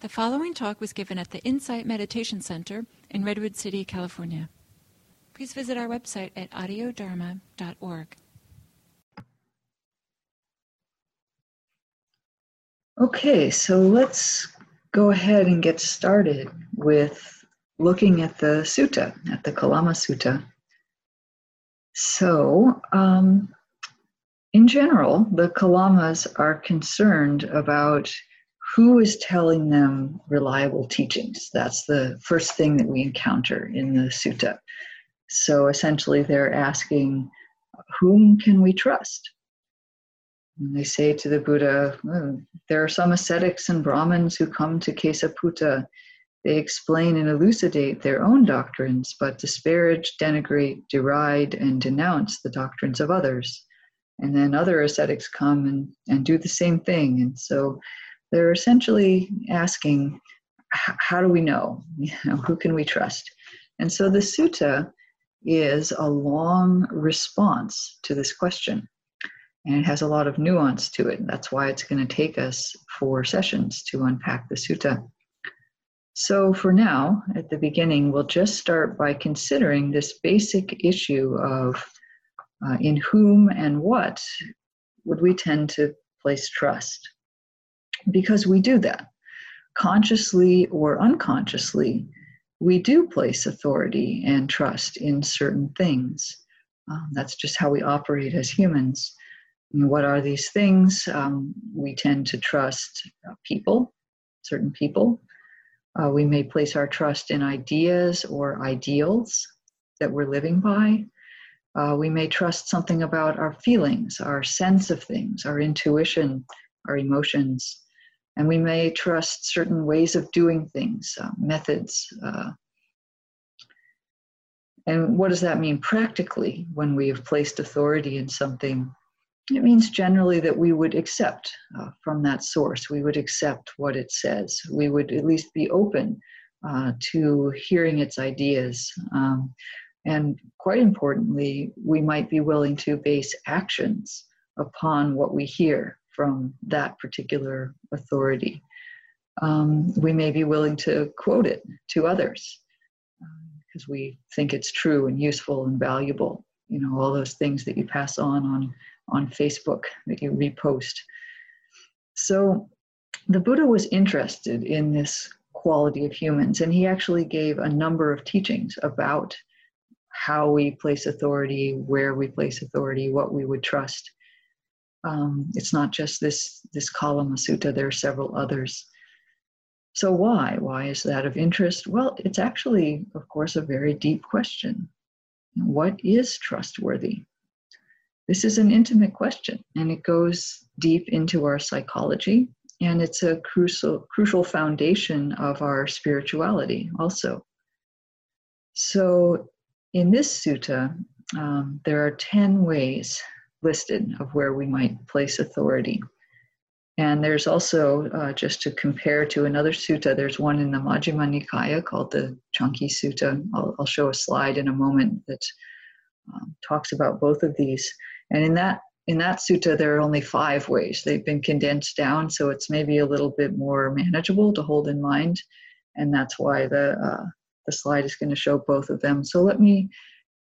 The following talk was given at the Insight Meditation Center in Redwood City, California. Please visit our website at audiodharma.org. Okay, so let's go ahead and get started with looking at the sutta, at the Kalama Sutta. So, um, in general, the Kalamas are concerned about who is telling them reliable teachings? That's the first thing that we encounter in the sutta. So essentially, they're asking, whom can we trust? And they say to the Buddha, oh, there are some ascetics and Brahmins who come to Kesaputta. They explain and elucidate their own doctrines, but disparage, denigrate, deride, and denounce the doctrines of others. And then other ascetics come and, and do the same thing. And so they're essentially asking, how do we know? You know, who can we trust? And so the sutta is a long response to this question. And it has a lot of nuance to it. That's why it's going to take us four sessions to unpack the sutta. So, for now, at the beginning, we'll just start by considering this basic issue of uh, in whom and what would we tend to place trust because we do that. Consciously or unconsciously we do place authority and trust in certain things. Um, that's just how we operate as humans. And what are these things? Um, we tend to trust uh, people certain people. Uh, we may place our trust in ideas or ideals that we're living by. Uh, we may trust something about our feelings our sense of things our intuition our emotions and we may trust certain ways of doing things, uh, methods. Uh, and what does that mean practically when we have placed authority in something? It means generally that we would accept uh, from that source, we would accept what it says, we would at least be open uh, to hearing its ideas. Um, and quite importantly, we might be willing to base actions upon what we hear from that particular authority. Um, we may be willing to quote it to others because um, we think it's true and useful and valuable. You know, all those things that you pass on on, on Facebook that you repost. So the Buddha was interested in this quality of humans, and he actually gave a number of teachings about how we place authority, where we place authority, what we would trust. Um, it's not just this this Kalama Sutta. There are several others. So why? Why is that of interest? Well, it's actually, of course, a very deep question. What is trustworthy? This is an intimate question, and it goes deep into our psychology, and it's a crucial crucial foundation of our spirituality also. So, in this sutta, um, there are ten ways listed of where we might place authority. And there's also, uh, just to compare to another sutta, there's one in the Majjhima Nikaya called the Chanki Sutta. I'll, I'll show a slide in a moment that um, talks about both of these. And in that in that sutta, there are only five ways. They've been condensed down, so it's maybe a little bit more manageable to hold in mind. And that's why the uh, the slide is going to show both of them. So let me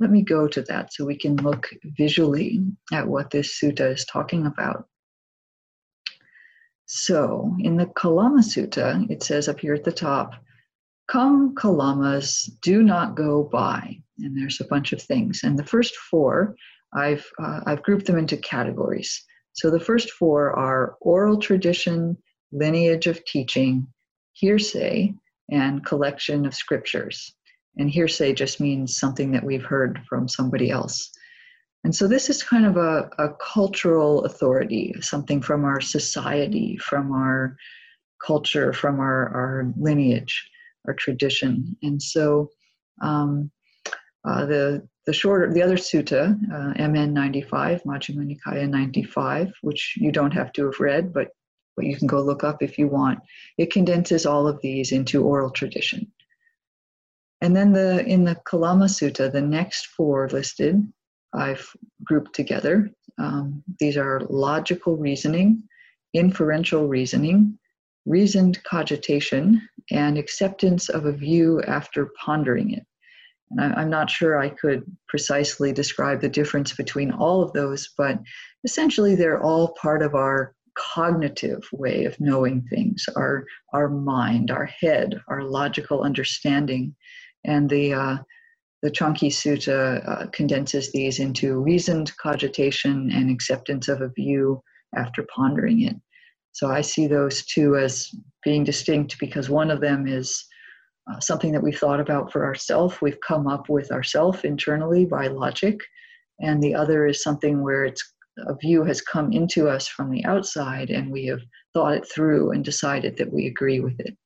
let me go to that so we can look visually at what this sutta is talking about. So, in the Kalama Sutta, it says up here at the top, Come, Kalamas, do not go by. And there's a bunch of things. And the first four, I've, uh, I've grouped them into categories. So, the first four are oral tradition, lineage of teaching, hearsay, and collection of scriptures. And hearsay just means something that we've heard from somebody else. And so this is kind of a, a cultural authority, something from our society, from our culture, from our, our lineage, our tradition. And so um, uh, the the shorter, the other sutta, uh, MN 95, Majjhima Nikaya 95, which you don't have to have read, but, but you can go look up if you want, it condenses all of these into oral tradition. And then the in the Kalama Sutta, the next four listed, I've grouped together. Um, these are logical reasoning, inferential reasoning, reasoned cogitation, and acceptance of a view after pondering it. And I, am not sure I could precisely describe the difference between all of those, but essentially they're all part of our cognitive way of knowing things, our, our mind, our head, our logical understanding. And the, uh, the Chanki Sutta uh, condenses these into reasoned cogitation and acceptance of a view after pondering it. So I see those two as being distinct because one of them is uh, something that we've thought about for ourselves, we've come up with ourselves internally by logic, and the other is something where it's a view has come into us from the outside and we have thought it through and decided that we agree with it.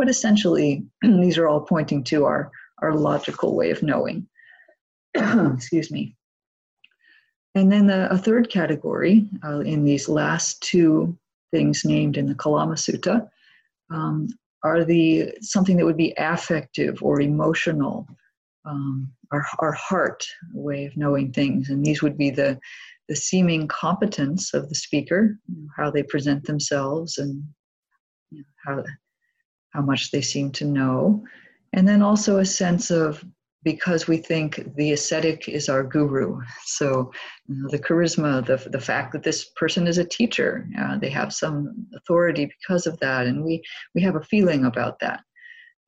But essentially, these are all pointing to our, our logical way of knowing. Excuse me. And then the, a third category uh, in these last two things named in the Kalama Sutta um, are the something that would be affective or emotional, um, our, our heart way of knowing things. And these would be the, the seeming competence of the speaker, how they present themselves and how, how much they seem to know. And then also a sense of because we think the ascetic is our guru. So you know, the charisma, the, the fact that this person is a teacher, uh, they have some authority because of that, and we, we have a feeling about that.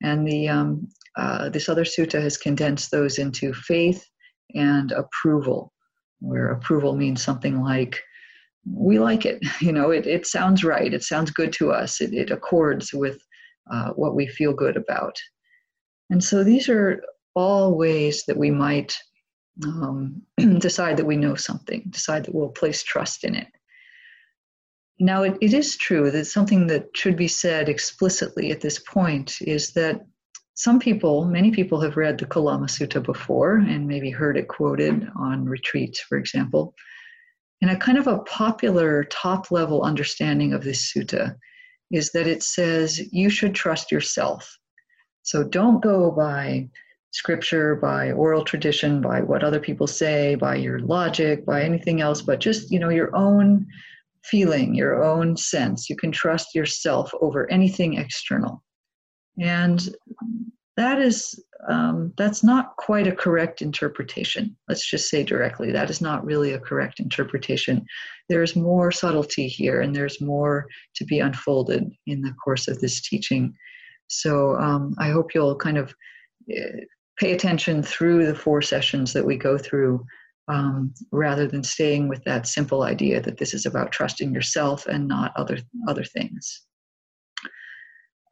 And the, um, uh, this other sutta has condensed those into faith and approval, where approval means something like, we like it, you know, it, it sounds right, it sounds good to us, it, it accords with uh, what we feel good about. And so these are all ways that we might um, decide that we know something, decide that we'll place trust in it. Now, it, it is true that something that should be said explicitly at this point is that some people, many people have read the Kalama Sutta before and maybe heard it quoted on retreats, for example. And a kind of a popular top level understanding of this sutta is that it says you should trust yourself. So don't go by scripture, by oral tradition, by what other people say, by your logic, by anything else, but just, you know, your own feeling, your own sense. You can trust yourself over anything external. And that is um, that's not quite a correct interpretation. Let's just say directly that is not really a correct interpretation. There's more subtlety here, and there's more to be unfolded in the course of this teaching. So um, I hope you'll kind of uh, pay attention through the four sessions that we go through um, rather than staying with that simple idea that this is about trusting yourself and not other other things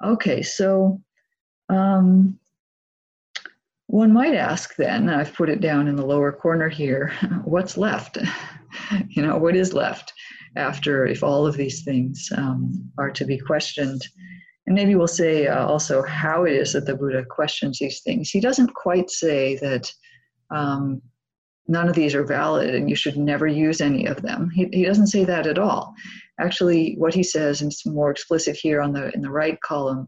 okay so um, one might ask then i've put it down in the lower corner here what's left you know what is left after if all of these things um, are to be questioned and maybe we'll say uh, also how it is that the Buddha questions these things. He doesn't quite say that um, none of these are valid and you should never use any of them. He, he doesn't say that at all. Actually, what he says, and it's more explicit here on the in the right column,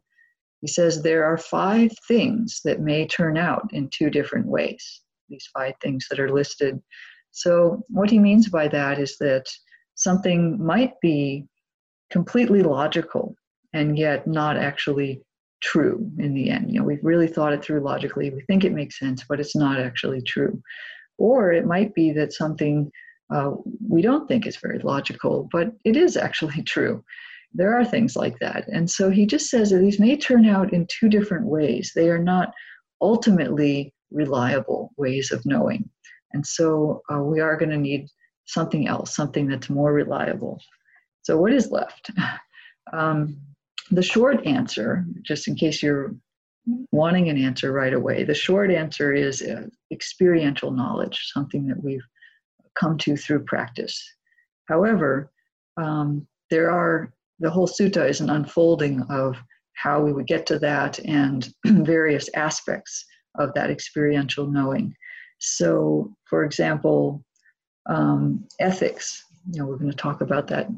he says there are five things that may turn out in two different ways. These five things that are listed. So what he means by that is that something might be completely logical and yet not actually true in the end. You know, we've really thought it through logically. We think it makes sense, but it's not actually true. Or it might be that something uh, we don't think is very logical, but it is actually true. There are things like that. And so he just says that these may turn out in two different ways. They are not ultimately reliable ways of knowing. And so uh, we are going to need something else, something that's more reliable. So, what is left? Um, the short answer, just in case you're wanting an answer right away, the short answer is uh, experiential knowledge, something that we've come to through practice. However, um, there are the whole sutta is an unfolding of how we would get to that and various aspects of that experiential knowing. So, for example, um, ethics, you know, we're going to talk about that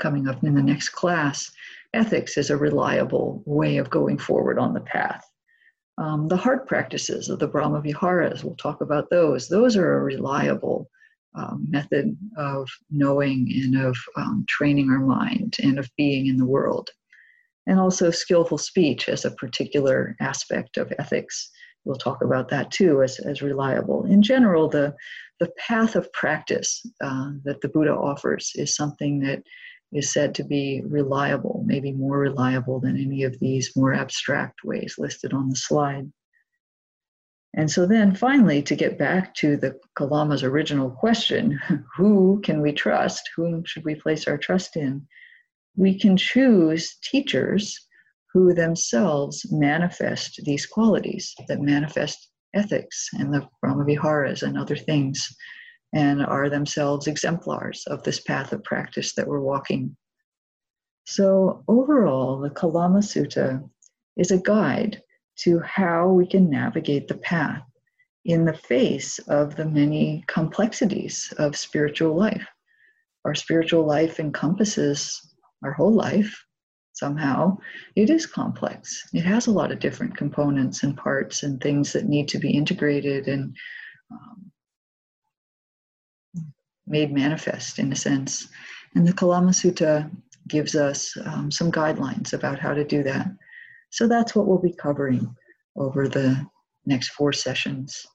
coming up in the next class ethics is a reliable way of going forward on the path. Um, the heart practices of the Brahma Viharas, we'll talk about those. Those are a reliable um, method of knowing and of um, training our mind and of being in the world. and also skillful speech as a particular aspect of ethics. We'll talk about that too as, as reliable. In general, the, the path of practice uh, that the Buddha offers is something that is said to be reliable, maybe more reliable than any of these more abstract ways listed on the slide. And so then finally, to get back to the Kalama's original question, who can we trust? Whom should we place our trust in? We can choose teachers who themselves manifest these qualities, that manifest ethics and the Brahmaviharas and other things, and are themselves exemplars of this path of practice that we're walking. So, overall, the Kalama Sutta is a guide to how we can navigate the path in the face of the many complexities of spiritual life. Our spiritual life encompasses our whole life somehow. It is complex. It has a lot of different components and parts and things that need to be integrated and um, made manifest in a sense. And the Kalama Sutta gives us um, some guidelines about how to do that. So that's what we'll be covering over the next four sessions.